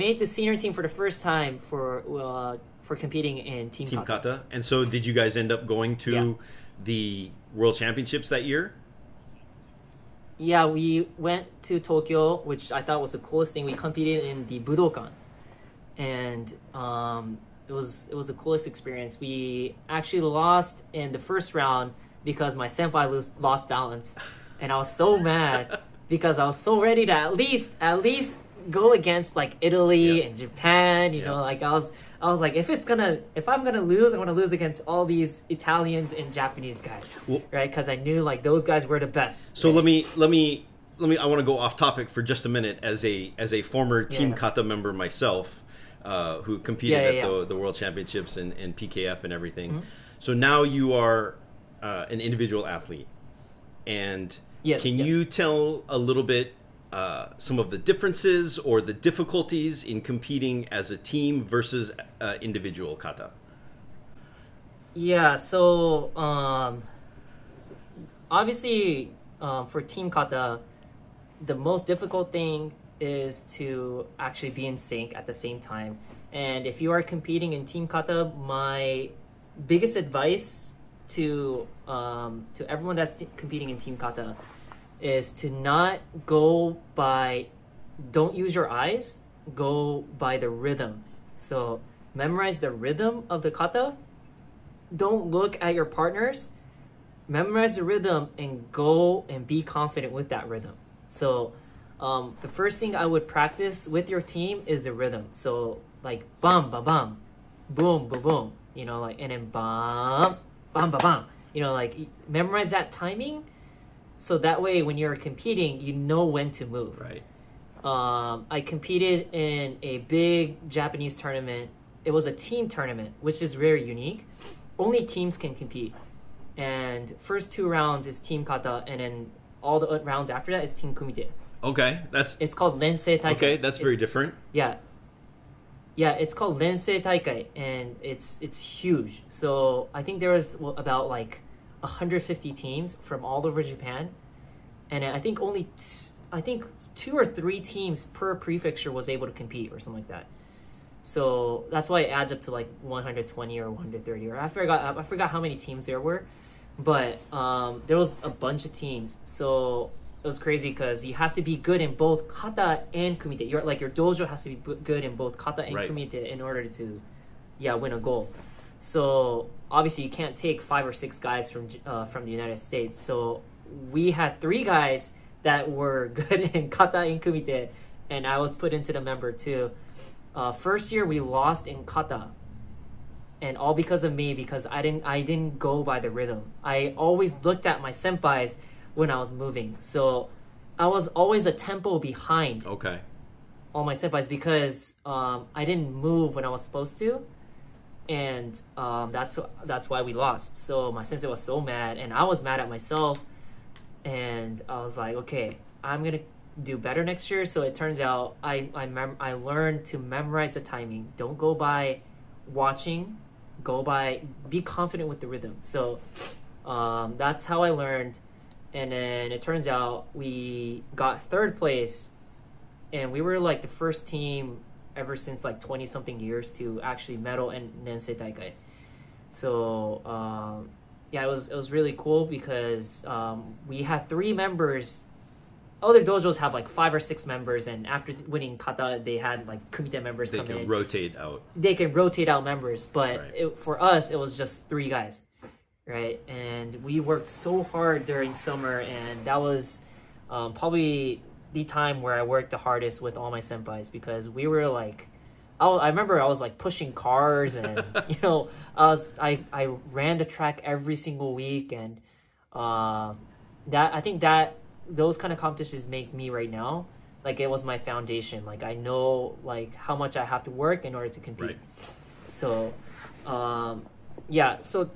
made the senior team for the first time for uh, for competing in team, Team kata. Kata. And so, did you guys end up going to Yeah. the World Championships that year? Yeah, we went to Tokyo, which I thought was the coolest thing. We competed in the Budokan, and um, it was it was the coolest experience. We actually lost in the first round because my senpai lose, lost balance, and I was so mad because I was so ready to at least at least go against like Italy Yeah. and Japan. You Yeah. know, like I was I was like, if it's gonna if I'm gonna lose, I want to lose against all these Italians and Japanese guys, Well- right? Because I knew like those guys were the best. So let me let me let me. I want to go off topic for just a minute as a as a former Team Yeah. Kata member myself, uh, who competed at the the World Championships and, and PKF and everything. Mm-hmm. So now you are uh, an individual athlete, and Yes, can yes. you tell a little bit? Uh, some of the differences or the difficulties in competing as a team versus uh, individual kata. Yeah, so um, obviously um, for team kata, the most difficult thing is to actually be in sync at the same time. And if you are competing in team kata, my biggest advice to um, to everyone that's competing in team kata is to not go by don't use your eyes go by the rhythm. So memorize the rhythm of the kata. Don't look at your partners. Memorize the rhythm and go and be confident with that rhythm. So um, the first thing i would practice with your team is the rhythm. So like bum ba bum boom boom boom. You know like and then bum bum ba bum you know like memorize that timing so that way when you're competing you know when to move Right. um, I competed in a big Japanese tournament. It was a team tournament, which is very unique. Only teams can compete. And first two rounds is team kata, and then all the rounds after that is team kumite. Okay, that's It's called Rensei Taikai. okay. That's very different. Yeah. Yeah, it's called Rensei Taikai, and it's it's huge. So I think there was about like 150 teams from all over Japan, and I think only t- I think two or three teams per prefecture was able to compete or something like that. So that's why it adds up to like 120 or 130 or I forgot I forgot how many teams there were, but um, there was a bunch of teams. So it was crazy because you have to be good in both kata and kumite. Your like your dojo has to be b- good in both kata and Right. kumite in order to, yeah, win a goal. So obviously you can't take five or six guys from uh, from the United States. So we had three guys that were good in kata and kumite, and I was put into the member too. Uh, first year we lost in kata, and all because of me because I didn't I didn't go by the rhythm. I always looked at my senpais when I was moving, so I was always a tempo behind Okay. all my senpais because um, I didn't move when I was supposed to, and um, that's that's why we lost. So my sensei was so mad, and I was mad at myself, and I was like, okay, I'm gonna do better next year. So it turns out I I mem- I learned to memorize the timing. Don't go by watching, go by be confident with the rhythm. So um, that's how I learned, and then it turns out we got third place and we were like the first team ever since like 20 something years to actually medal in Rensei Taikai. So um, yeah, it was it was really cool because um, we had three members. Other dojos have like five or six members, and after winning kata, they had like kumite members They come can in. rotate out. they can rotate out members, but Right. it, for us, it was just three guys, right? And we worked so hard during summer, and that was um, probably the time where I worked the hardest with all my senpais because we were like, I, I remember I was like pushing cars, and you know, I was I I ran the track every single week, and uh, that I think that those kind of competitions make me right now like it was my foundation like i know like how much i have to work in order to compete Right. so um yeah so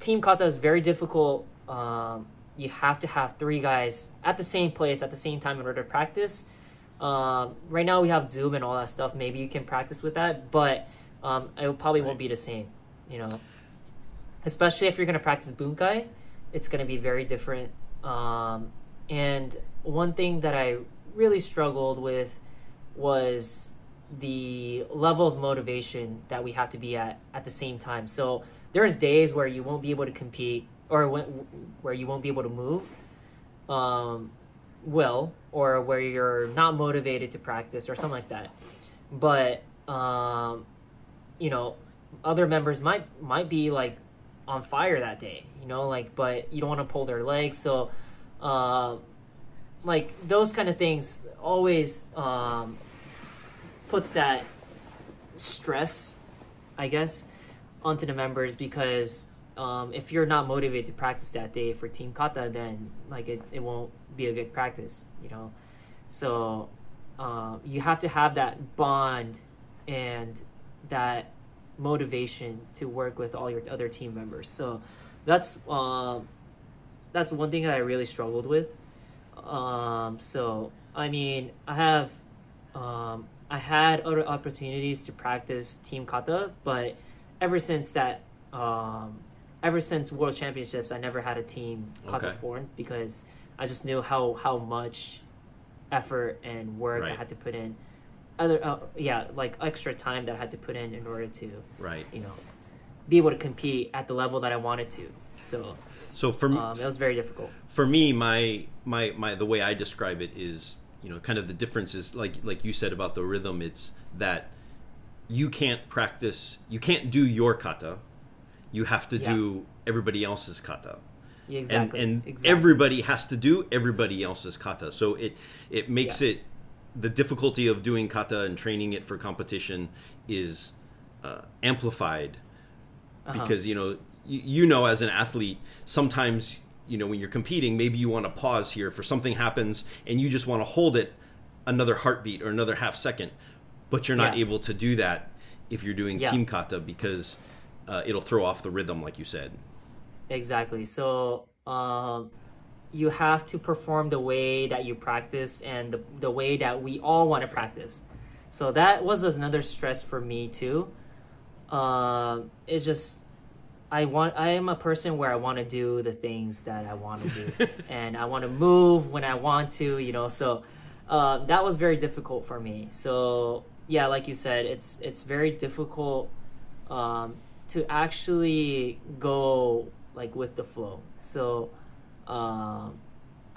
team kata is very difficult um you have to have three guys at the same place at the same time in order to practice. Um right now we have zoom and all that stuff. Maybe you can practice with that but um it probably won't be the same you know? Especially if you're going to practice bunkai it's going to be very different. Um, and one thing that i really struggled with was the level of motivation that we have to be at at the same time. So there's days where you won't be able to compete or when, where you won't be able to move um, well or where you're not motivated to practice or something like that. But um, you know, other members might might be like on fire that day, you know, like but you don't want to pull their legs, so uh, like those kind of things always um, puts that stress, I guess, onto the members because um, if you're not motivated to practice that day for Team Kata, then like it, it won't be a good practice, you know. So um, you have to have that bond and that motivation to work with all your other team members. So that's um, that's one thing that I really struggled with. Um, so I mean, I have um, I had other opportunities to practice team kata, but ever since that, um, ever since World Championships, I never had a team kata Okay. formed because I just knew how how much effort and work I had to put in. Other uh, yeah, like extra time that I had to put in in order to Right. you know be able to compete at the level that I wanted to. So So for me, um, it was very difficult. for me, my my my the way I describe it is, you know, kind of the difference is like like you said about the rhythm. It's that you can't practice, you can't do your kata. You have to Yeah. do everybody else's kata. Yeah, exactly. and and exactly. everybody has to do everybody else's kata. So it it makes Yeah. it the difficulty of doing kata and training it for competition is uh, amplified Uh-huh. because you know you, you know as an athlete sometimes you know when you're competing maybe you want to pause here for something happens and you just want to hold it another heartbeat or another half second but you're not Yeah. able to do that if you're doing team kata because uh, it'll throw off the rhythm like you said Exactly. So um, you have to perform the way that you practice and the, the way that we all want to practice. So that was another stress for me too. Um, it's just I want I am a person where I want to do the things that I want to do and I want to move when I want to, you know. So uh, that was very difficult for me. So yeah, like you said, it's it's very difficult um, to actually go like with the flow. So um,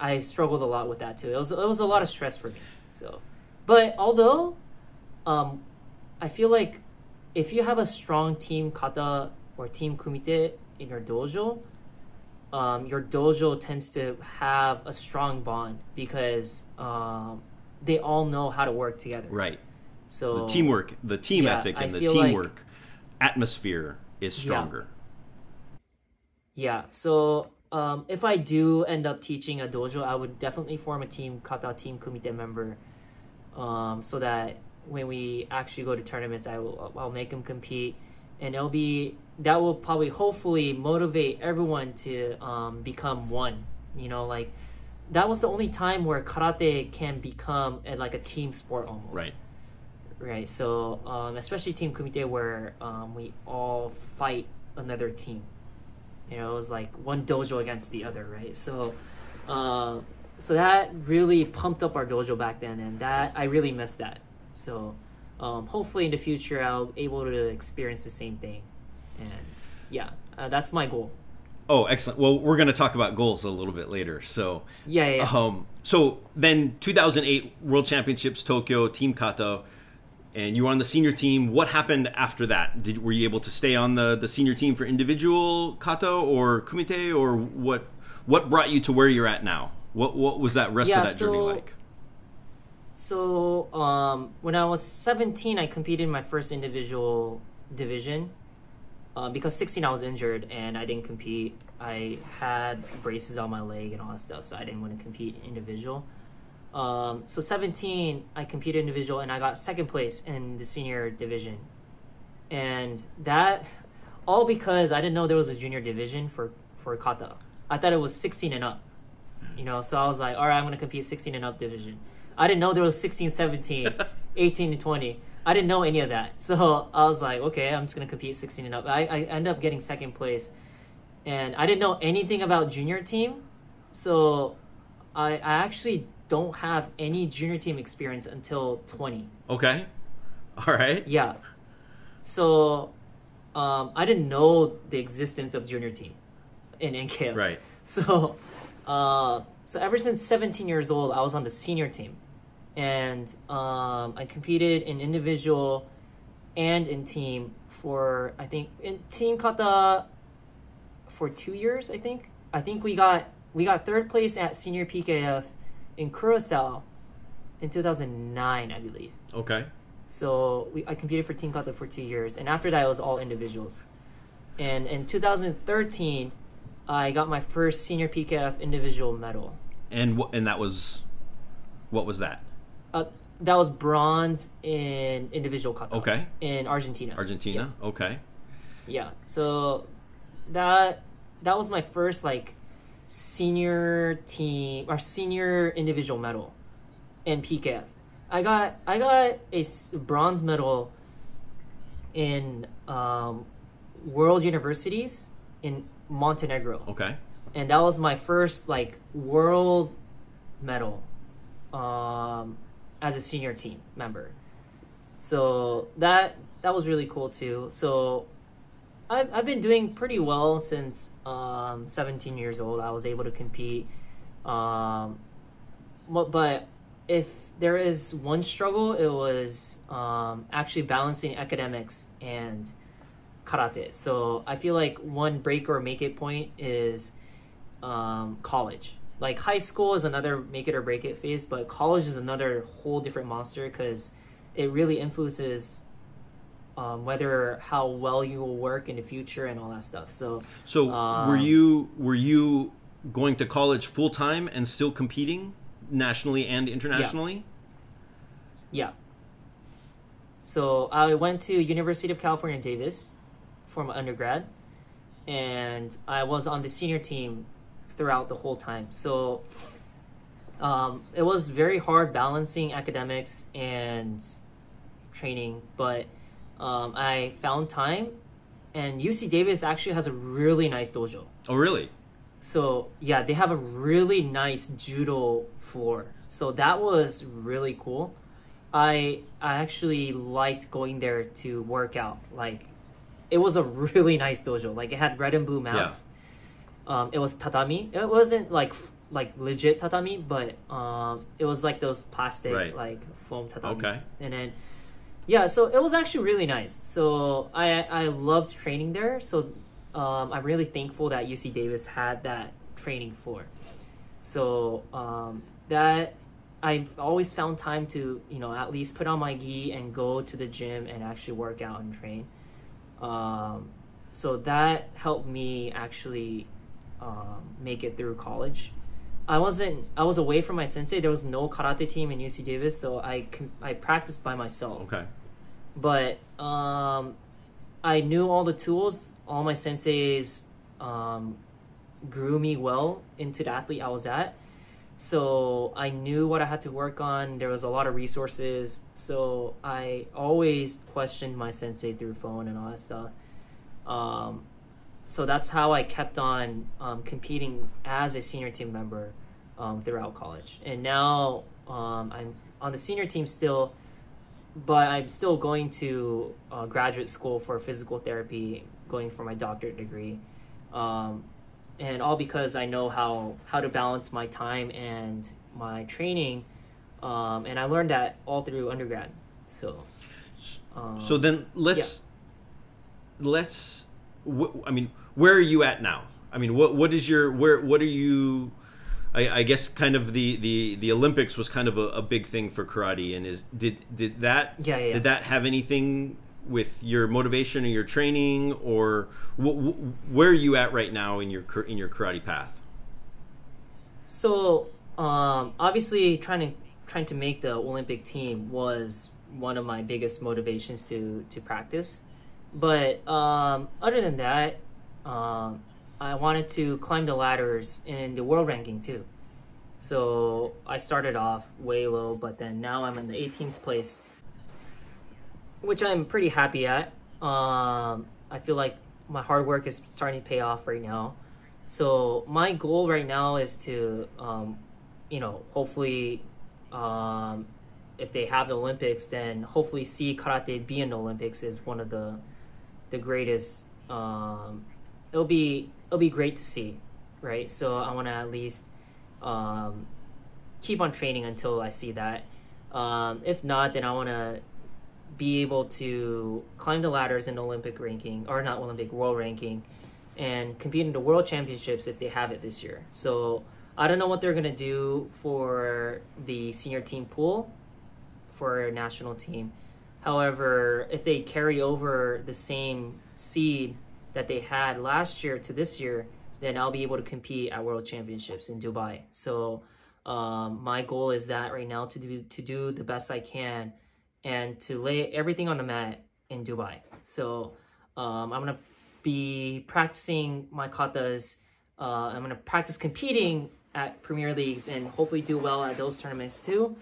I struggled a lot with that too. It was it was a lot of stress for me. So, but although um, I feel like if you have a strong team kata or team kumite in your dojo, um, your dojo tends to have a strong bond because um, they all know how to work together. right So the teamwork the team yeah, ethic I and the feel like- teamwork atmosphere is stronger Yeah. So um, if I do end up teaching a dojo, I would definitely form a team kata team kumite member, um, so that when we actually go to tournaments, I will I'll make them compete, and it'll be that will probably hopefully motivate everyone to um, become one. You know, like that was the only time where karate can become a, like a team sport almost right right? So, um, especially Team Kumite, where um, we all fight another team. You know, it was like one dojo against the other, right? So, uh, so that really pumped up our dojo back then, and that I really missed that. So, um, hopefully in the future, I'll be able to experience the same thing, and yeah, uh, that's my goal. oh excellent well we're going to talk about goals a little bit later so Yeah, yeah. yeah. Um, so then 2008 World Championships Tokyo Team Kata, and you were on the senior team. What happened after that? Did were you able to stay on the, the senior team for individual kata or kumite, or what? What brought you to where you're at now? What what was that rest Yeah, of that journey like? So, um, when I was 17, I competed in my first individual division. Uh, because 16, I was injured and I didn't compete. I had braces on my leg and all that stuff, so I didn't want to compete individual. Um, so 17, I competed individual and I got second place in the senior division. And that, all because I didn't know there was a junior division for, for kata. I thought it was 16 and up. You know, so I was like, all right, I'm going to compete 16 and up division. I didn't know there was 16, 17, 18 and 20. I didn't know any of that. So I was like, okay, I'm just going to compete 16 and up. I, I ended up getting second place. And I didn't know anything about junior team. So I, I actually don't have any junior team experience until 20. Okay, All right. Yeah. So um, I didn't know the existence of junior team in NKF. Right. So uh, so ever since 17 years old, I was on the senior team, and um, I competed in individual and in team for I think in team kata for two years. I think I think we got we got third place at senior PKF in Curacao in 2009, I believe. Okay. So we, I competed for Team Kata for two years, and after that, it was all individuals. And in 2013, I got my first senior PKF individual medal. And wh- and that was what was that? Uh, that was bronze in individual kata. Okay. In Argentina. Argentina. Okay. Yeah. So that that was my first like senior team or senior individual medal in PKF. I got I got a bronze medal in um, World Universities in Montenegro, Okay. and that was my first like world medal um, as a senior team member. So that that was really cool too. So I've I've been doing pretty well since um, 17 years old. I was able to compete. Um, but, if there is one struggle, it was um, actually balancing academics and karate. So I feel like one break or make it point is um, college. Like high school is another make it or break it phase, but college is another whole different monster because it really influences um, whether how well you will work in the future and all that stuff. So So were Um, you were you going to college full time and still competing nationally and internationally? Yeah. So I went to University of California, Davis, for my undergrad, and I was on the senior team throughout the whole time. So um, it was very hard balancing academics and training, but um, I found time, and UC Davis actually has a really nice dojo. Oh, really? So yeah, they have a really nice judo floor. So that was really cool. I I actually liked going there to work out. Like it was a really nice dojo. Like it had red and blue mats. Um, it was tatami. It wasn't like f- like legit tatami, but um, it was like those plastic Right. like foam tatamis. Okay. And then yeah, so it was actually really nice. So I I loved training there. So um, I'm really thankful that UC Davis had that training for. So um, that I've always found time to you know at least put on my gi and go to the gym and actually work out and train. Um, so that helped me actually um, make it through college. I wasn't. I was away from my sensei. There was no karate team in UC Davis, so I I practiced by myself Okay. But um, I knew all the tools. All my senseis um, grew me well into the athlete I was at. So I knew what I had to work on. There was a lot of resources. So I always questioned my sensei through phone and all that stuff. Um, so that's how I kept on um, competing as a senior team member um, throughout college. And now um, I'm on the senior team still but I'm still going to uh, graduate school for physical therapy, going for my doctorate degree, um, and all because I know how how to balance my time and my training, um, and I learned that all through undergrad. So, um, So then let's let's. Wh- I mean, where are you at now? I mean, what what is your where? What are you? I, I guess kind of the, the, the Olympics was kind of a, a big thing for karate, and is did did that Yeah, yeah, yeah. did that have anything with your motivation or your training, or wh- wh- where are you at right now in your in your karate path? So um, obviously, trying to trying to make the Olympic team was one of my biggest motivations to to practice. But um, other than that, um, I wanted to climb the ladders in the world ranking too. So I started off way low, but then now I'm in the 18th place, which I'm pretty happy at. Um, I feel like my hard work is starting to pay off right now. So my goal right now is to, um, you know, hopefully um, if they have the Olympics, then hopefully see karate be in the Olympics is one of the the greatest. Um, it'll be it'll be great to see, right? So I want to at least um, keep on training until I see that. Um, if not, then I want to be able to climb the ladders in the Olympic ranking, or not Olympic world ranking, and compete in the world championships if they have it this year. So I don't know what they're gonna do for the senior team pool for national team. However, if they carry over the same seed that they had last year to this year, then I'll be able to compete at World Championships in Dubai. So um, my goal is that right now to do to do the best I can and to lay everything on the mat in Dubai. So um, I'm gonna be practicing my katas. Uh, I'm gonna practice competing at Premier Leagues and hopefully do well at those tournaments too.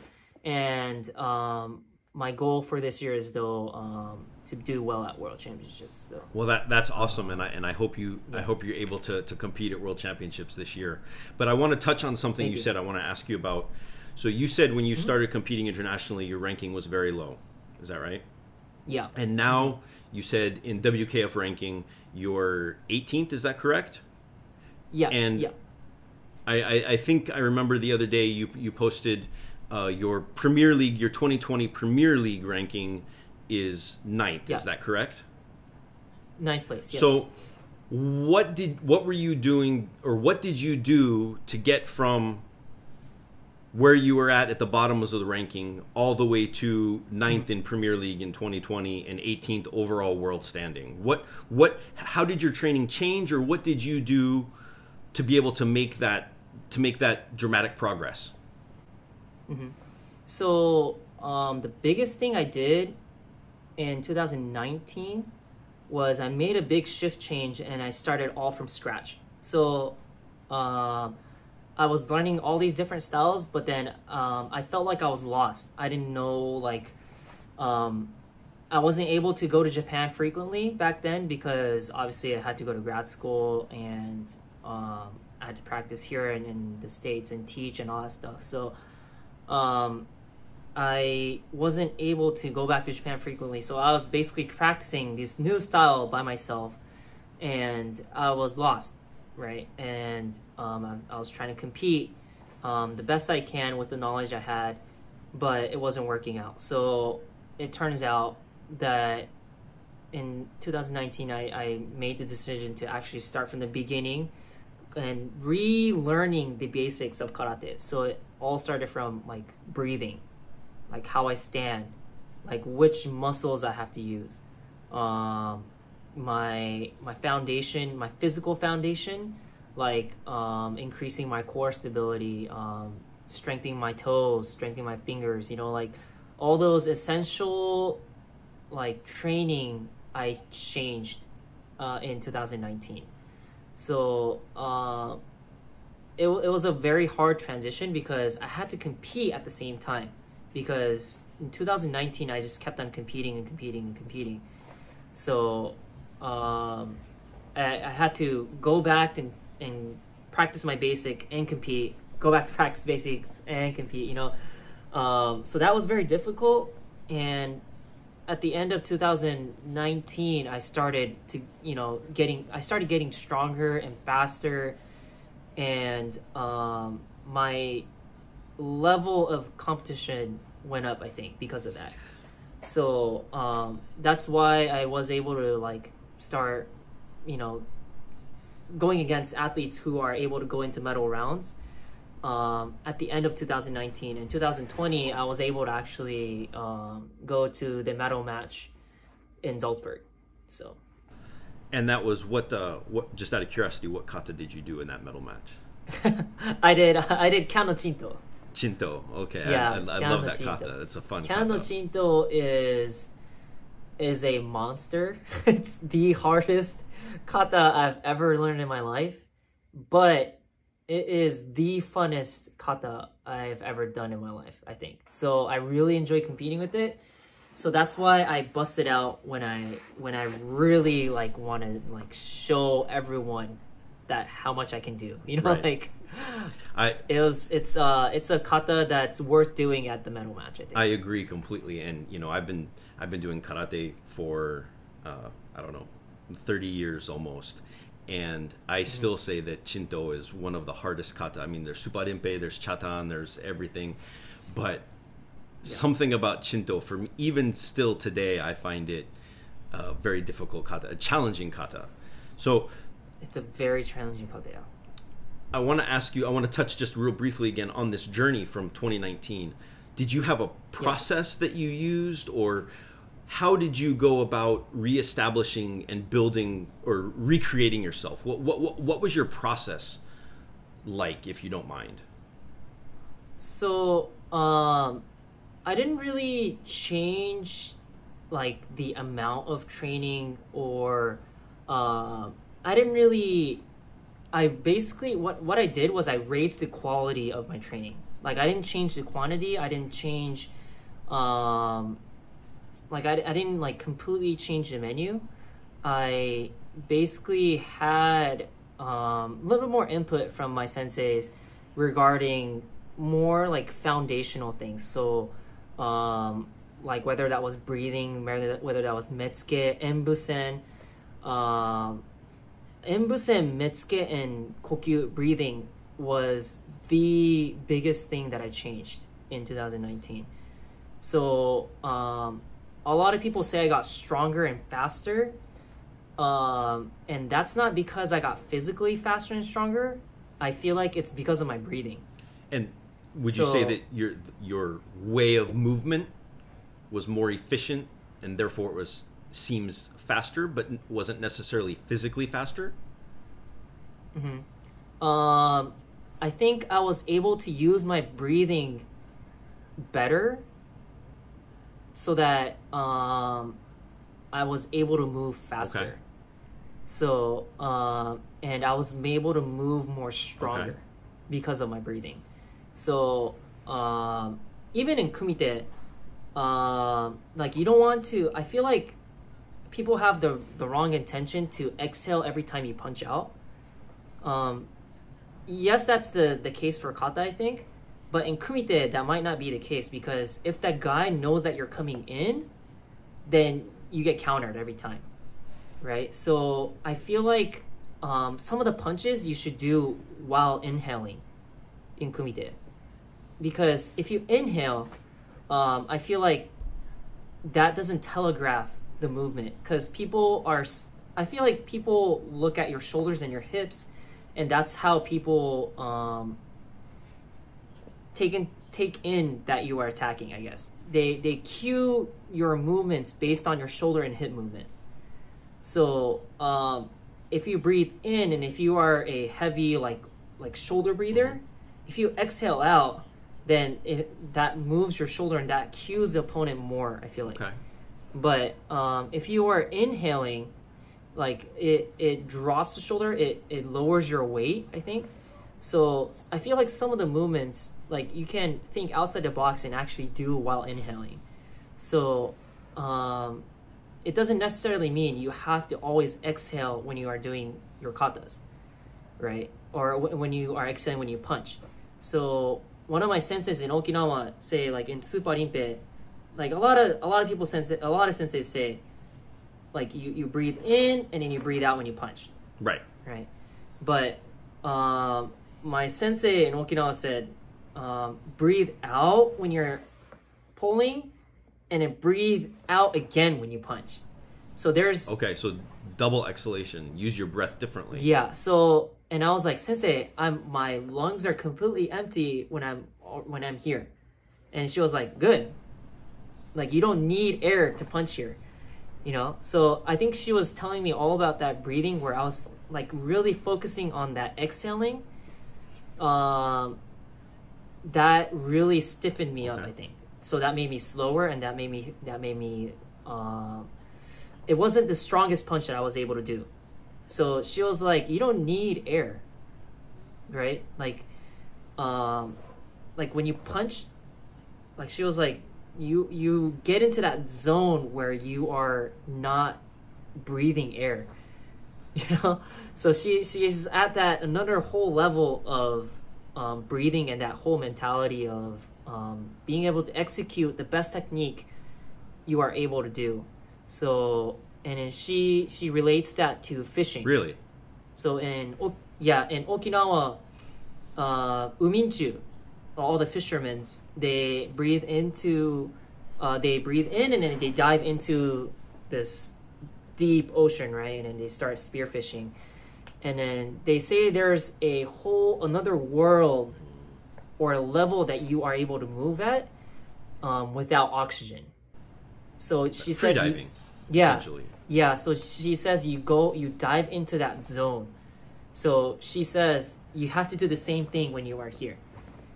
And um, my goal for this year is though um, to do well at World Championships. So. Well, that that's awesome, and I and I hope you yeah. I hope you're able to to compete at World Championships this year. But I want to touch on something you, you, said. I want to ask you about. So you said when you mm-hmm. started competing internationally, your ranking was very low. Is that right? Yeah. And now you said in WKF ranking you're 18th. Is that correct? Yeah. And yeah. I, I, I think I remember the other day you you posted uh, your Premier League, your 2020 Premier League ranking is ninth. Yeah. Is that correct? Ninth place. Yes. So, what did what were you doing, or what did you do to get from where you were at at the bottom of the ranking all the way to ninth in Premier League in 2020 and 18th overall world standing? What what how did your training change, or what did you do to be able to make that to make that dramatic progress? Mm-hmm. So um, the biggest thing I did in 2019 was I made a big shift change and I started all from scratch. So um, I was learning all these different styles, but then um, I felt like I was lost. I didn't know like um, I wasn't able to go to Japan frequently back then because obviously I had to go to grad school and um, I had to practice here in, in the states and teach and all that stuff. So um, I wasn't able to go back to Japan frequently, so I was basically practicing this new style by myself, and I was lost, right? And um, I, I, was trying to compete um, the best I can with the knowledge I had, but it wasn't working out. So it turns out that in 2019, I, I made the decision to actually start from the beginning and relearning the basics of karate. So it all started from like breathing like how I stand, like which muscles I have to use, um, my my foundation, my physical foundation, like um, increasing my core stability, um, strengthening my toes, strengthening my fingers. You know, like all those essential like training I changed uh, in 2019. So uh, it, it was a very hard transition because I had to compete at the same time because in 2019 I just kept on competing and competing and competing. So um, I, I, had to go back and, and practice my basic and compete, go back to practice basics and compete, you know. Um, so that was very difficult. And at the end of 2019, I started to, you know, getting, I started getting stronger and faster. And um, my level of competition went up, I think, because of that. So um, that's why I was able to like start, you know, going against athletes who are able to go into medal rounds. Um, at the end of 2019 and 2020, I was able to actually um, go to the medal match in Salzburg. So, and that was what? Uh, what? Just out of curiosity, what kata did you do in that medal match? I did. I did Kano Chinto. Chinto. Okay, yeah, I, I, I love that Chinto. kata. It's a fun. Kano Chinto is is a monster. it's the hardest kata I've ever learned in my life, but it is the funnest kata I've ever done in my life. I think so. I really enjoy competing with it. So that's why I busted out when I when I really like want to like show everyone that how much I can do. You know, Right. like I it was it's uh it's a kata that's worth doing at the medal match. I think. I agree completely, and you know I've been I've been doing karate for uh, I don't know thirty years almost, and I Mm-hmm. still say that Chinto is one of the hardest kata. I mean, there's suparinpei, there's chatan, there's everything, but something about Chinto for me, even still today, I find it uh, very difficult kata, a challenging kata. So it's a very challenging kata. Yeah. I want to ask you, I want to touch just real briefly again on this journey from 2019. Did you have a process that you used, or how did you go about reestablishing and building or recreating yourself? What, what, what, what was your process like, if you don't mind? So, um, I didn't really change like the amount of training or uh, I didn't really I basically what what I did was I raised the quality of my training. Like I didn't change the quantity, I didn't change um like I, I didn't like completely change the menu. I basically had um, a little bit more input from my senseis regarding more like foundational things. So, um, like whether that was breathing, whether that, was metsuke, enbusen, um, enbusen, metsuke, and kokyu breathing was the biggest thing that I changed in 2019. So, um, a lot of people say I got stronger and faster. Um, and that's not because I got physically faster and stronger. I feel like it's because of my breathing. And would you say that your your way of movement was more efficient, and therefore it was seems faster, but wasn't necessarily physically faster? Hmm. Um, I think I was able to use my breathing better so that um, I was able to move faster. Okay. So, um, and I was able to move more stronger Okay. because of my breathing. So, um, even in kumite, um, like you don't want to. I feel like people have the the wrong intention to exhale every time you punch out. Um, yes, that's the the case for kata, I think, but in kumite that might not be the case because if that guy knows that you're coming in, then you get countered every time, right? So I feel like um, some of the punches you should do while inhaling in kumite, because if you inhale, um, I feel like that doesn't telegraph the movement because people are I feel like people look at your shoulders and your hips and that's how people um take in take in that you are attacking i guess. They they cue your movements based on your shoulder and hip movement. So um if you breathe in and if you are a heavy like like shoulder breather if you exhale out then it, that moves your shoulder and that cues the opponent more i feel like Okay. but um, if you are inhaling, like it, it drops the shoulder, it, it lowers your weight, I think. So I feel like some of the movements, like you can think outside the box and actually do while inhaling. So um, it doesn't necessarily mean you have to always exhale when you are doing your katas, right? Or w- when you are exhaling when you punch. So one of my senseis in Okinawa say like in Suparinpei, like a lot of a lot of people sense a lot of senseis say like you you breathe in and then you breathe out when you punch Right. right but um my sensei in okinawa said um, breathe out when you're pulling and then breathe out again when you punch so there's Okay. So double exhalation. Use your breath differently. yeah so and i was like sensei i'm my lungs are completely empty when i'm when i'm here. And she was like good. Like you don't need air to punch here. You know? So i think she was telling me all about that breathing where i was like really focusing on that exhaling. Um that really stiffened me up i think. So that made me slower and that made me that made me um it wasn't the strongest punch that i was able to do so she was like you don't need air right like um like when you punch like she was like you you get into that zone where you are not breathing air you know. So she she's at that another whole level of um, breathing and that whole mentality of um, being able to execute the best technique you are able to do. So and then she she relates that to fishing. Really? So in yeah in Okinawa, uh, uminchu, all the fishermen they breathe into, uh, they breathe in and then they dive into this deep ocean, right? And then they start spearfishing, and then they say there's a whole another world or a level that you are able to move at um, without oxygen. So she Free says, you- diving. yeah, Essentially. Yeah, so she says you go, you dive into that zone. So she says you have to do the same thing when you are here.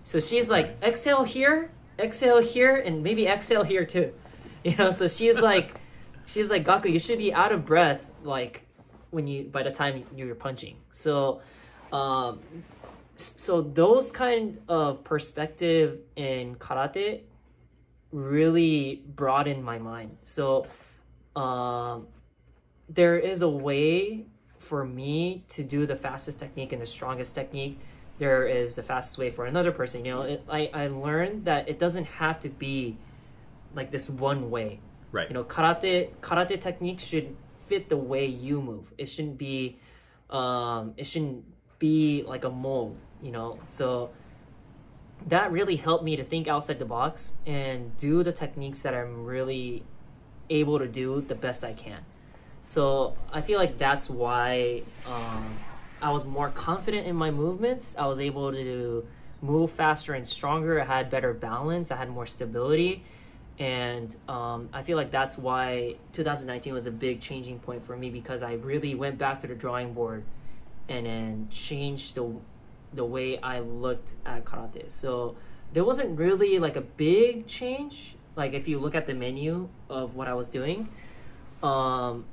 So she's like, exhale here, exhale here, and maybe exhale here too. You know, so she's like, she's like, Gaku, you should be out of breath, like when you by the time you're punching. So, um, so those kind of perspective in karate really broadened my mind. So, um, there is a way for me to do the fastest technique and the strongest technique. There is the fastest way for another person. You know, it, I I learned that it doesn't have to be like this one way. Right. You know, karate karate technique should fit the way you move. It shouldn't be, um, it shouldn't be like a mold. You know, so that really helped me to think outside the box and do the techniques that I'm really able to do the best I can. So I feel like that's why um, I was more confident in my movements. I was able to move faster and stronger. I had better balance. I had more stability. And um, I feel like that's why 2019 was a big changing point for me because I really went back to the drawing board and then changed the the way I looked at karate. So there wasn't really like a big change. Like if you look at the menu of what I was doing, um,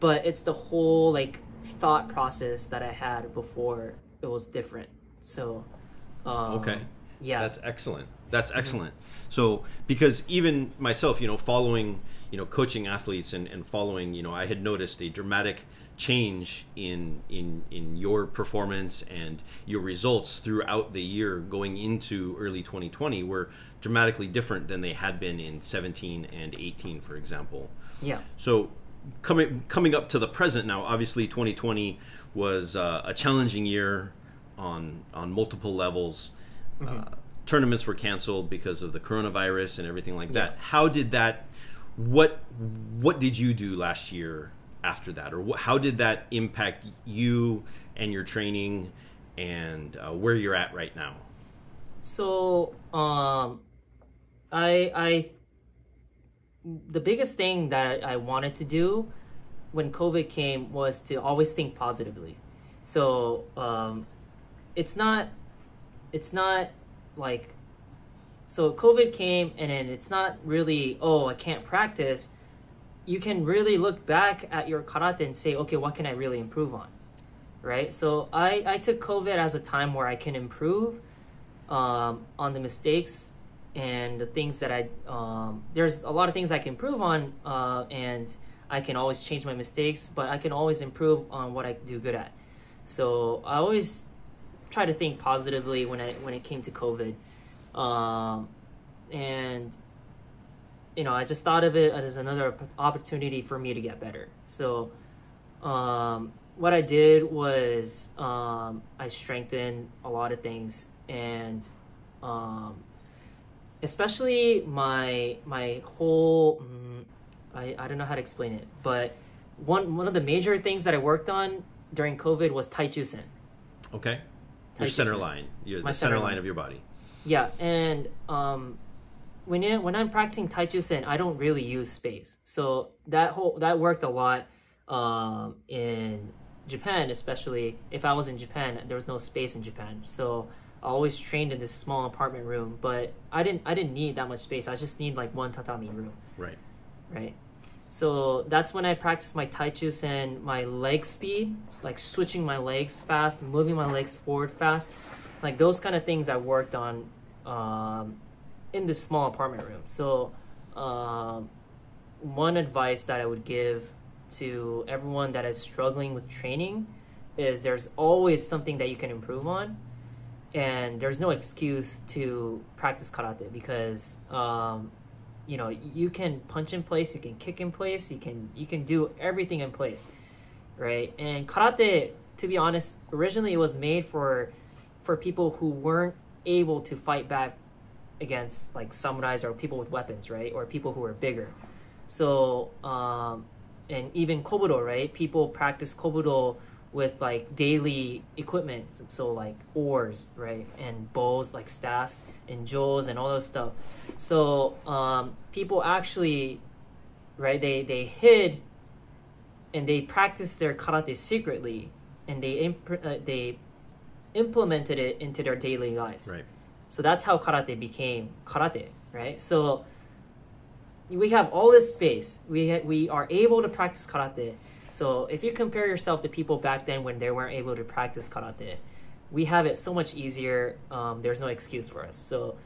but it's the whole like thought process that I had before it was different. So um, Okay. yeah, That's excellent. That's excellent. So because even myself, you know, following, you know, coaching athletes and, and following, you know, I had noticed a dramatic change in in in your performance and your results throughout the year going into early 2020 were dramatically different than they had been in 17 and 18 for example. yeah, So coming coming up to the present now, obviously 2020 was uh, a challenging year on on multiple levels. Uh, tournaments were canceled because of the coronavirus and everything like that. How did that? What what did you do last year after that, or what, how did that impact you and your training and uh, where you're at right now? So, um, I I the biggest thing that I wanted to do when COVID came was to always think positively. So, um, it's not it's not like so COVID came and then it's not really oh I can't practice. You can really look back at your karate and say okay what can I really improve on, right? So I I took COVID as a time where I can improve um, on the mistakes and the things that I um, there's a lot of things I can improve on uh, and I can always change my mistakes but I can always improve on what I do good at. So I always try to think positively when I when it came to COVID. Um, and you know I just thought of it as another opportunity for me to get better. So um, what I did was um, I strengthened a lot of things and um, especially my my whole mm, I, I don't know how to explain it but one one of the major things that I worked on during COVID was Tai Chu Sen. Okay, your center line, your, My the center center line line. of your body. Yeah, and um, when it, when I'm practicing Tai Chu Sen, I don't really use space. So that whole that worked a lot um, in Japan, especially if I was in Japan, there was no space in Japan. So I always trained in this small apartment room, but I didn't I didn't need that much space. I just need like one tatami room, Right. right? So that's when I practiced my Taichusen, my leg speed, like switching my legs fast, moving my legs forward fast, like those kind of things I worked on um, in this small apartment room. So um, one advice that I would give to everyone that is struggling with training is there's always something that you can improve on and there's no excuse to practice karate because um, you know you can punch in place you can kick in place you can you can do everything in place right? And karate to be honest originally it was made for for people who weren't able to fight back against like samurais or people with weapons right? Or people who are bigger. So um and even kobudo right? People practice kobudo with like daily equipment so like oars right and bows like staffs and jewels and all those stuff. So um, people actually right they they hid and they practiced their karate secretly and they imp- uh, they implemented it into their daily lives. Right. so that's how karate became karate right? So we have all this space. We ha- we are able to practice karate so if you compare yourself to people back then when they weren't able to practice karate, we have it so much easier. Um, there's no excuse for us. So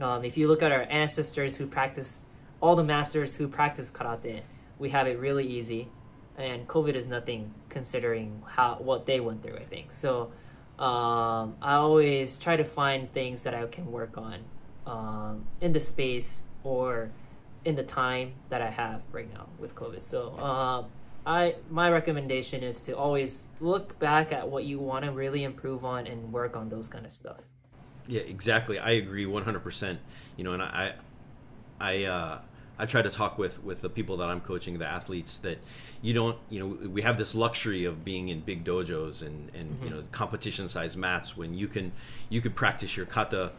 um, if you look at our ancestors who practice, all the masters who practice karate, we have it really easy. And COVID is nothing considering how what they went through. I think so. Um, I always try to find things that I can work on um, in the space or in the time that I have right now with COVID. So um, I my recommendation is to always look back at what you want to really improve on and work on those kind of stuff. Yeah, exactly. I agree 100%. You know, and I I uh I try to talk with with the people that I'm coaching, the athletes that you don't, you know, we have this luxury of being in big dojos and and you know, competition size mats when you can you could practice your kata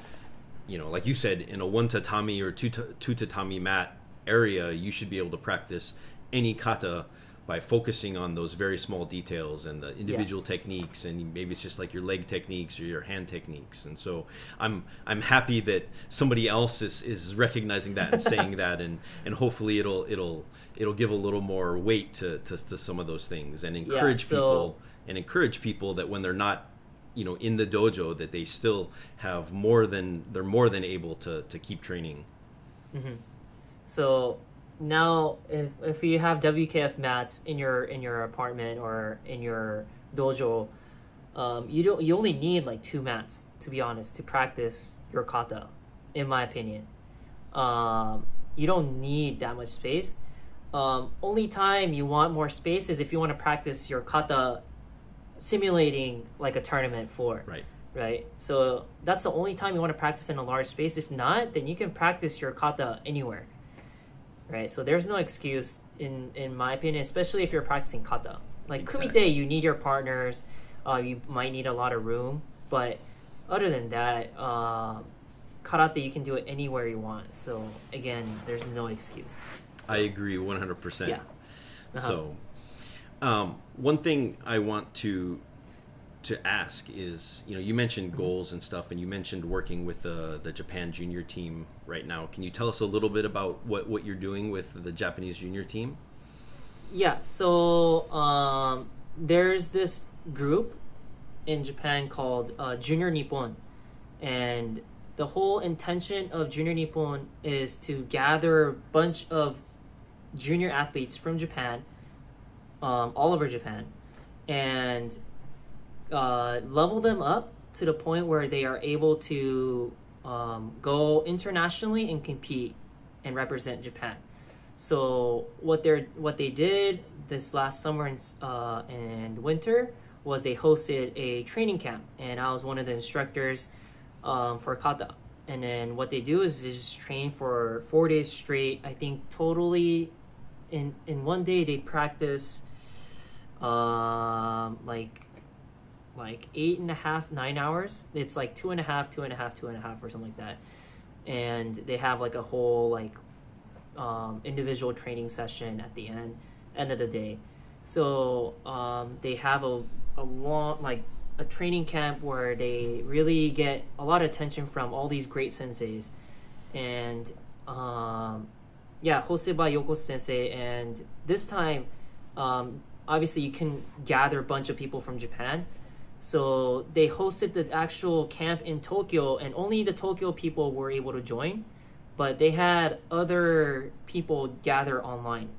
you know, like you said, in a one tatami or two, two tatami mat area, you should be able to practice any kata by focusing on those very small details and the individual techniques and maybe it's just like your leg techniques or your hand techniques. And so i'm i'm happy that somebody else is, is recognizing that and saying that and and hopefully it'll it'll it'll give a little more weight to to, to some of those things and encourage so- people and encourage people that when they're not you know in the dojo that they still have more than they're more than able to to keep training. Mm-hmm. So now, if if you have WKF mats in your in your apartment or in your dojo, um, you don't you only need like two mats to be honest to practice your kata, in my opinion. Um, you don't need that much space. Um, only time you want more space is if you want to practice your kata, simulating like a tournament floor right right? So that's the only time you want to practice in a large space. If not, then you can practice your kata anywhere, right? So there's no excuse in in my opinion, especially if you're practicing kata. Like Exactly. kumite, you need your partners. Uh, you might need a lot of room, but other than that, um, karate you can do it anywhere you want. So again, there's no excuse. So, i agree 100% Yeah. Uh-huh. so um, one thing i want to to ask is you know you mentioned goals and stuff and you mentioned working with the the japan junior team right now. Can you tell us a little bit about what what you're doing with the japanese junior team? Yeah, so um, there's this group in Japan called uh, Junior Nippon, and the whole intention of Junior Nippon is to gather a bunch of junior athletes from Japan, um, all over Japan, and uh, level them up to the point where they are able to um, go internationally and compete and represent Japan. So what they're what they did this last summer and, uh, and winter was they hosted a training camp, and I was one of the instructors um, for kata. And then what they do is they just train for four days straight. I think totally, in in one day they practice, um, like like eight and a half, nine hours. It's like two and a half, two and a half, two and a half, or something like that. And they have like a whole like um, individual training session at the end end of the day. So um, they have a, a long like a training camp where they really get a lot of attention from all these great senseis, and um, yeah, hosted by Yoko Sensei. And this time, um, obviously, you can gather a bunch of people from Japan. So they hosted the actual camp in Tokyo, and only the Tokyo people were able to join. But they had other people gather online.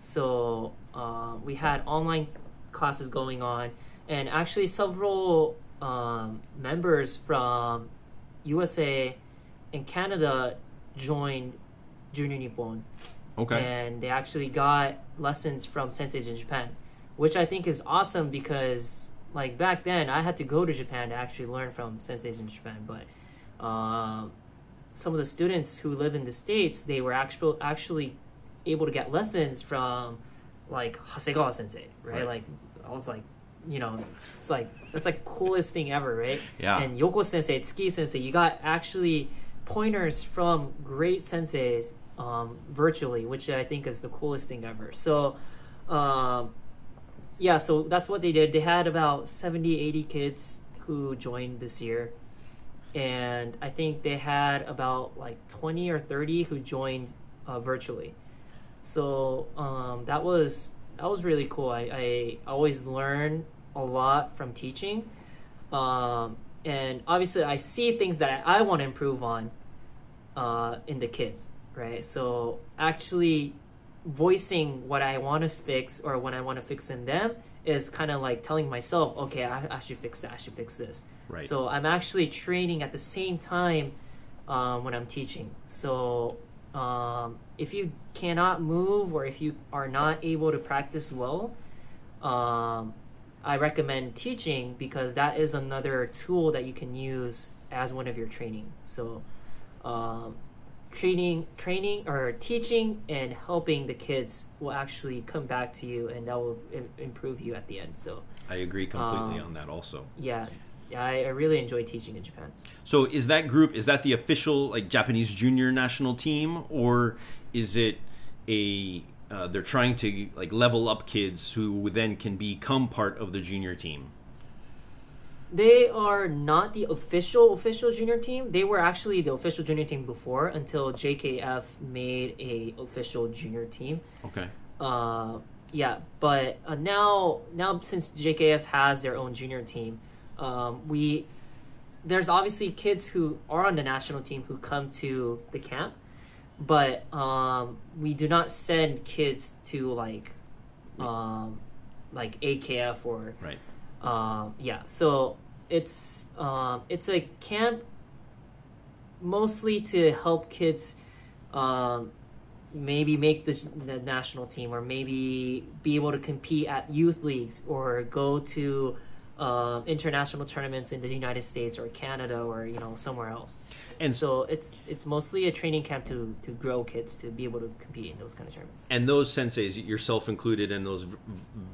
So um, we had online classes going on, and actually several um, members from USA and Canada joined Junior Nippon, Okay. and they actually got lessons from senseis in Japan, which I think is awesome because like back then I had to go to Japan to actually learn from senseis in Japan, but um, some of the students who live in the states they were actual actually able to get lessons from like Hasegawa sensei, right? Right. Like I was like, you know, it's like that's like coolest thing ever, right? Yeah. And Yoko sensei, Tsuki sensei, you got actually pointers from great senseis um, virtually, which I think is the coolest thing ever. So, um, yeah, so that's what they did. They had about 70, 80 kids who joined this year. And I think they had about like 20 or 30 who joined uh, virtually. So um, that was that was really cool. I, I always learn a lot from teaching. Um, and obviously, I see things that I, I want to improve on uh, in the kids, right? So actually voicing what I want to fix or what I want to fix in them is kind of like telling myself, okay, I, I should fix that. I should fix this. Right. So I'm actually training at the same time um, when I'm teaching. So um, if you cannot move or if you are not able to practice well, um, I recommend teaching because that is another tool that you can use as one of your training. So, um, training, training or teaching and helping the kids will actually come back to you, and that will Im- improve you at the end. So, I agree completely Um, on that also. yeah, yeah, I, I really enjoy teaching in Japan. So is that group is that the official like Japanese junior national team or is it a uh, they're trying to like level up kids who then can become part of the junior team? They are not the official official junior team. They were actually the official junior team before until JKF made a official junior team. Okay. Uh, yeah, but uh, now now since JKF has their own junior team, um, we there's obviously kids who are on the national team who come to the camp, but um, we do not send kids to like um, like AKF or Right. um, yeah, so it's um, it's a camp mostly to help kids um, maybe make this, the national team or maybe be able to compete at youth leagues or go to um, international tournaments in the United States or Canada or you know somewhere else. And So it's it's mostly a training camp to to grow kids to be able to compete in those kind of tournaments. and those senseis, yourself included, and those v-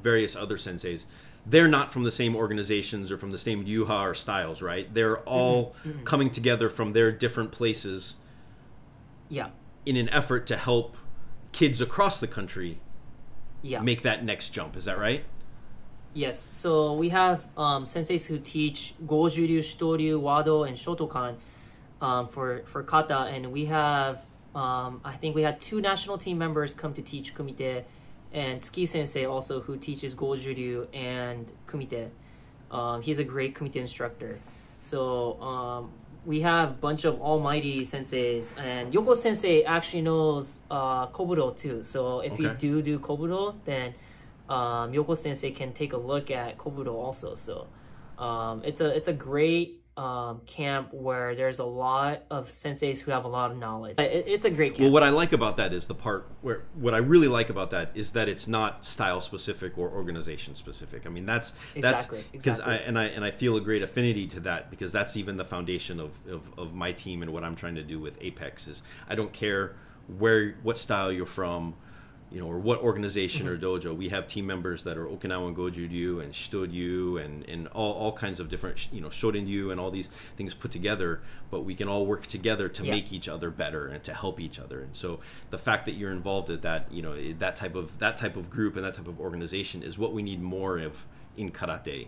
various other senseis, they're not from the same organizations or from the same ryuha or styles, right? They're all coming together from their different places Yeah, in an effort to help kids across the country yeah. make that next jump. Is that right? Yes, so we have um, senseis who teach Gojuryu, Shitoryu, Wado, and Shotokan um, for for kata, and we have um, I think we had two national team members come to teach kumite, and Tsuki Sensei also who teaches Gojuryu and kumite. Um, he's a great kumite instructor. So um, we have a bunch of almighty senseis, and Yoko Sensei actually knows uh, kobudo too. So if you do do kobudo, then um, Yoko Sensei can take a look at kobudo also. So um, it's a it's a great um, camp where there's a lot of senseis who have a lot of knowledge. It, it's a great camp. Well, what I like about that is the part where what I really like about that is that it's not style specific or organization specific. I mean, that's Exactly, that's because I exactly. and I and I feel a great affinity to that because that's even the foundation of, of of my team and what I'm trying to do with Apex is I don't care where what style you're from. You know, or what organization or dojo. We have team members that are Okinawan Goju-ryu and Shito-ryu and, and all, all kinds of different, you know, Shorin-ryu and all these things put together, but we can all work together to Yeah. make each other better and to help each other. And so the fact that you're involved at that, you know, that type of that type of group and that type of organization is what we need more of in karate.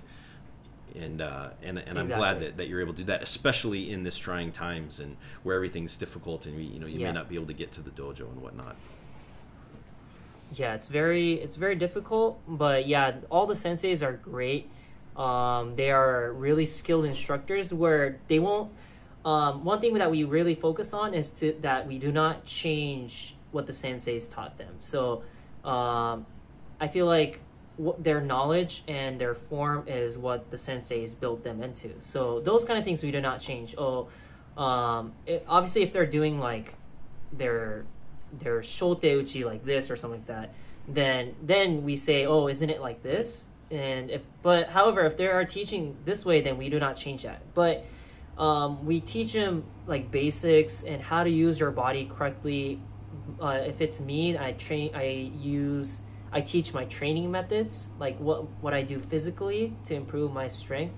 And uh, and and I'm glad that, that you're able to do that, especially in this trying times and where everything's difficult and you know you Yeah. may not be able to get to the dojo and whatnot. Yeah it's very it's very difficult but yeah all the senseis are great um, they are really skilled instructors where they won't um, one thing that we really focus on is to, that we do not change what the senseis taught them so um, I feel like what their knowledge and their form is what the senseis built them into. So those kind of things we do not change. Oh, um, it, obviously if they're doing like their their shote uchi like this or something like that, then then we say, oh, isn't it like this? And if but however, if they are teaching this way, then we do not change that. But um, we teach them like basics and how to use your body correctly. Uh, if it's me, I train. I use. I teach my training methods, like what what I do physically to improve my strength.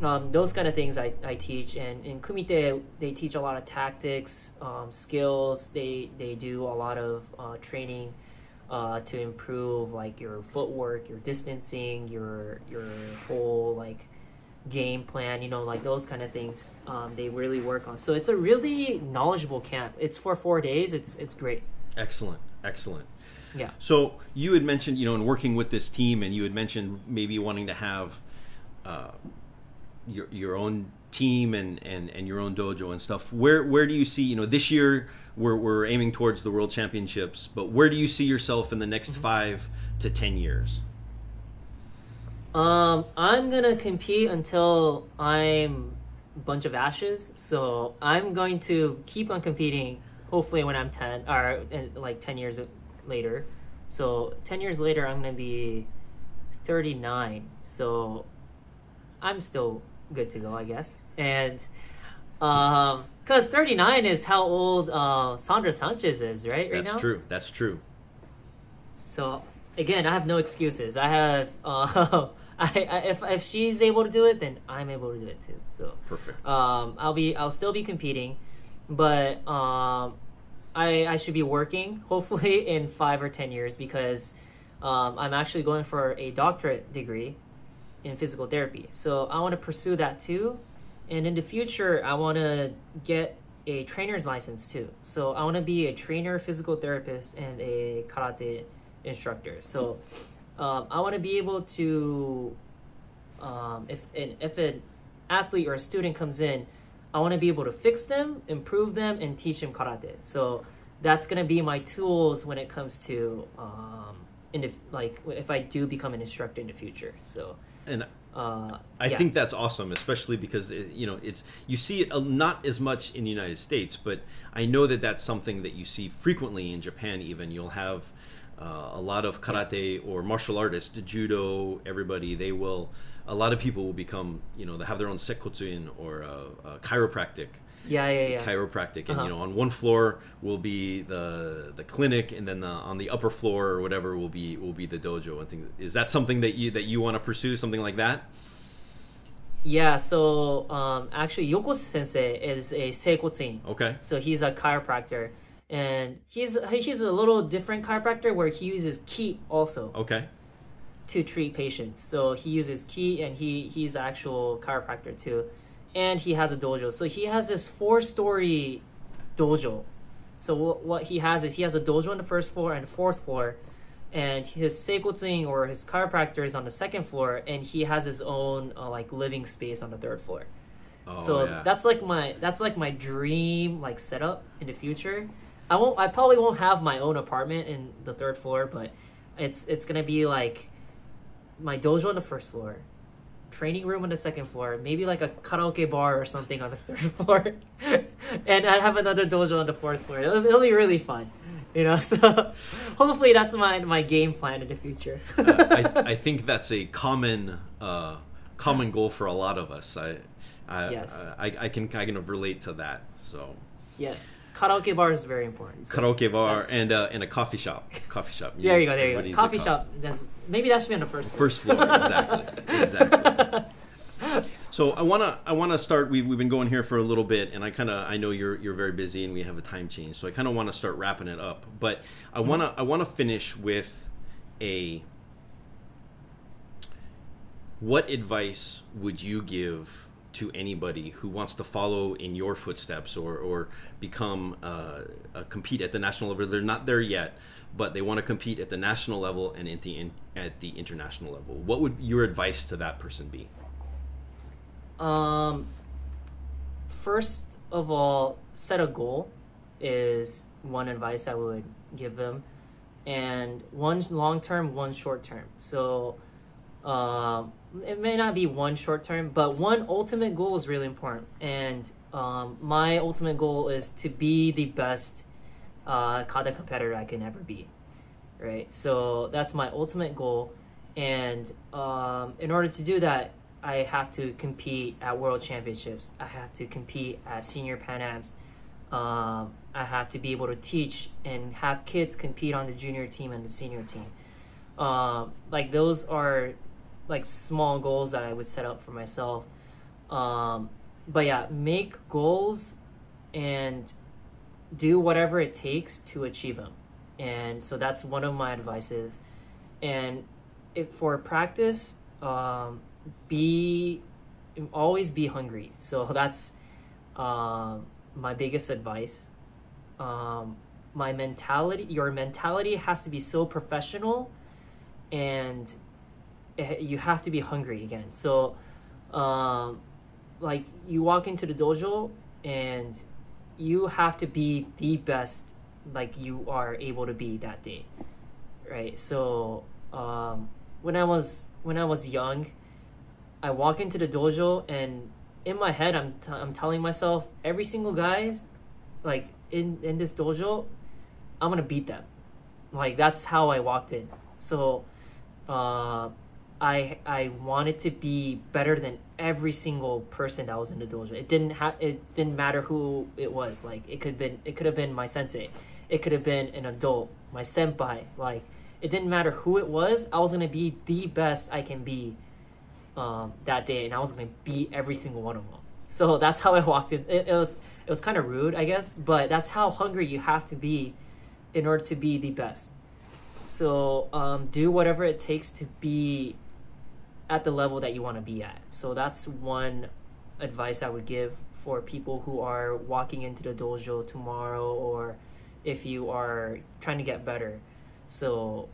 Um, those kind of things I, I teach, and in Kumite they teach a lot of tactics, um, skills. They they do a lot of uh, training uh, to improve like your footwork, your distancing, your your whole like game plan, you know, like those kind of things. Um, they really work on. So it's a really knowledgeable camp. It's for four days. It's it's great. Excellent, excellent. Yeah. So you had mentioned, you know, in working with this team, and you had mentioned maybe wanting to have uh, your your own team and, and, and your own dojo and stuff. Where where do you see, you know, this year we're we're aiming towards the world championships, but where do you see yourself in the next Mm-hmm. five to ten years? Um, I'm gonna compete until I'm a bunch of ashes. So I'm going to keep on competing. Hopefully, when I'm ten or like ten years later. So ten years later, I'm gonna be thirty nine. So I'm still good to go, I guess. And um, cause thirty nine is how old uh, Sandra Sanchez is, right? Right That's now. true. That's true. So again, I have no excuses. I have uh, I, I if if she's able to do it, then I'm able to do it too. So Perfect. um, I'll be I'll still be competing, but um, I I should be working hopefully in five or ten years because um, I'm actually going for a doctorate degree in physical therapy. So I want to pursue that too, and in the future I want to get a trainer's license too. So I want to be a trainer, physical therapist, and a karate instructor. So um, I want to be able to, um, if an, if an athlete or a student comes in, I want to be able to fix them, improve them, and teach them karate. So that's gonna be my tools when it comes to um, in the, like if I do become an instructor in the future. So And uh, I yeah. think that's awesome, especially because you know it's you see it not as much in the United States, but I know that that's something that you see frequently in Japan. Even you'll have uh, a lot of karate or martial artists, judo, everybody. They will. A lot of people will become, you know, they have their own sekkotsuin or uh, chiropractic. Yeah, yeah, yeah. chiropractic and Uh-huh. you know on one floor will be the the clinic and then the, on the upper floor or whatever will be will be the dojo and things is that something that you that you want to pursue something like that Yeah, so um, actually, Yoko Sensei is a seikotsuin. okay So he's a chiropractor, and he's he's a little different chiropractor where he uses ki also okay to treat patients. So he uses ki, and he he's actual chiropractor too, and he has a dojo. So he has this four story dojo. So what what he has is he has a dojo on the first floor and the fourth floor, and his seikotsuin or his chiropractor is on the second floor, and he has his own uh, like living space on the third floor. oh, so yeah. that's like my that's like my dream like setup in the future. I won't. I probably won't have my own apartment in the third floor, but it's it's gonna be like my dojo on the first floor, training room on the second floor, maybe like a karaoke bar or something on the third floor, and I'd have another dojo on the fourth floor. It'll, it'll be really fun, you know. So hopefully that's my my game plan in the future. Uh, I, I think that's a common uh, common goal for a lot of us I I, Yes. I, I can kind of relate to that so yes, karaoke bar is very important. So karaoke bar and uh, and a coffee shop coffee shop There you go. There you go. Coffee co- shop. That's, maybe that should be on the first floor. First floor, exactly, exactly. So I wanna I wanna start. We've, we've been going here for a little bit, and I kind of I know you're you're very busy, and we have a time change, so I kind of want to start wrapping it up. But I wanna I wanna finish with a. What advice would you give to anybody who wants to follow in your footsteps or or become uh, compete at the national level? They're not there yet, but they want to compete at the national level and at the in, at the international level. What would your advice to that person be? Um, first of all, set a goal is one advice I would give them. and one long term, one short term. So um, it may not be one short term, but one ultimate goal is really important. And um, my ultimate goal is to be the best uh, kata competitor I can ever be. Right. So that's my ultimate goal. And um, in order to do that, I have to compete at World Championships. I have to compete at Senior Pan Ams. Um, I have to be able to teach and have kids compete on the junior team and the senior team. Um, like those are like small goals that I would set up for myself. Um, but yeah, make goals and do whatever it takes to achieve them. And so that's one of my advices. And if for practice, um, be always be hungry. So that's um, my biggest advice. Um, my mentality, your mentality has to be so professional, and you have to be hungry again. So, um, like you walk into the dojo and you have to be the best, like you are able to be that day, right? So, um, when I was when I was young, I walk into the dojo and in my head I'm, t- I'm telling myself every single guy like in in this dojo I'm gonna beat them like that's how I walked in so uh, I I wanted to be better than every single person that was in the dojo it didn't have it didn't matter who it was like it could been it could have been my sensei it could have been an adult my senpai like it didn't matter who it was I was gonna be the best I can be um, that day, and I was gonna beat every single one of them. So that's how I walked in. It, it was it was kind of rude, I guess, but that's how hungry you have to be in order to be the best. So um, do whatever it takes to be at the level that you want to be at. So that's one advice I would give for people who are walking into the dojo tomorrow or if you are trying to get better. So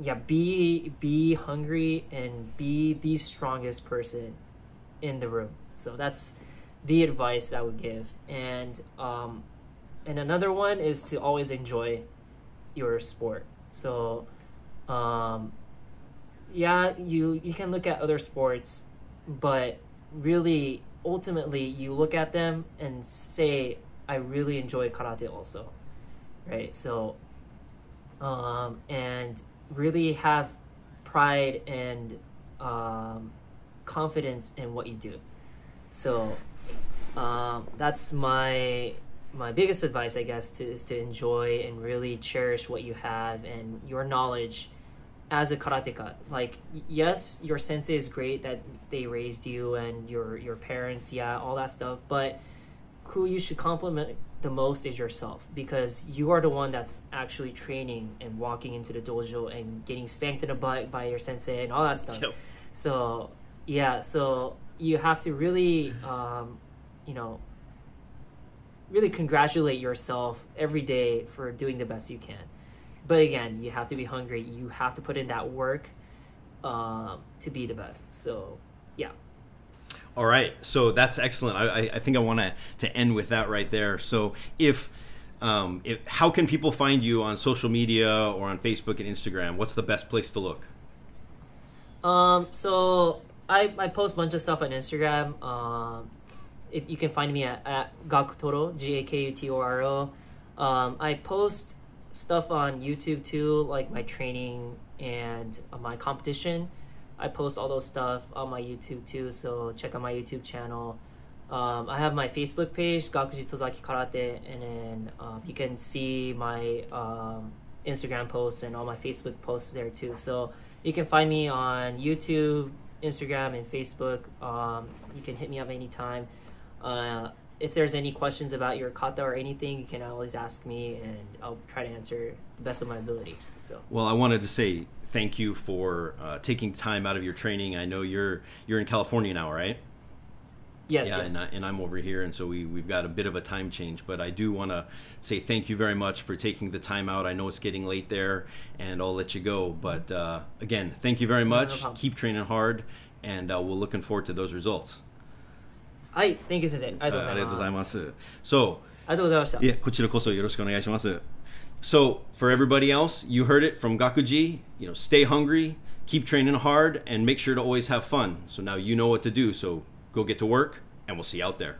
yeah, be be hungry and be the strongest person in the room. So that's the advice I would give. And um, and another one is to always enjoy your sport. So um, yeah, you you can look at other sports, but really ultimately you look at them and say I really enjoy karate also. Right? So um, and really have pride and um, confidence in what you do. So um, that's my my biggest advice, I guess, to, is to enjoy and really cherish what you have and your knowledge as a karateka. Like, yes, your sensei is great that they raised you and your your parents, yeah, all that stuff. But who you should compliment the most is yourself because you are the one that's actually training and walking into the dojo and getting spanked in the butt by your sensei and all that stuff. Yep. So yeah, so you have to really, um, you know, really congratulate yourself every day for doing the best you can. But again, you have to be hungry. You have to put in that work uh, to be the best. So yeah. All right, so that's excellent. I, I think I want to to end with that right there. So if um, if, how can people find you on social media or on Facebook and Instagram? What's the best place to look? Um, so I, I post a bunch of stuff on Instagram. Um, if you can find me at, at Gakutoro, G A K U T O R O. Um, I post stuff on YouTube too, like my training and uh, my competition. I post all those stuff on my YouTube too, so check out my YouTube channel. Um, I have my Facebook page, Gakuji Tozaki Karate, and then um, you can see my um, Instagram posts and all my Facebook posts there too. So you can find me on YouTube, Instagram, and Facebook. Um, you can hit me up anytime. Uh, if there's any questions about your kata or anything, you can always ask me, and I'll try to answer the best of my ability. So. Well, I wanted to say thank you for uh, taking time out of your training. I know you're you're in California now, right? Yes. Yeah, yes. And, I, and I'm over here, and so we we've got a bit of a time change. But I do want to say thank you very much for taking the time out. I know it's getting late there, and I'll let you go. But uh, again, thank you very much. No Keep training hard, and uh, we're looking forward to those results. はい、Thank you so, ありがとうございました。いや、こちらこそよろしくお願いします。So, for everybody else, you heard it from Gakuji. You know, stay hungry, keep training hard, and make sure to always have fun. So now you know what to do. So go get to work, and we'll see you out there.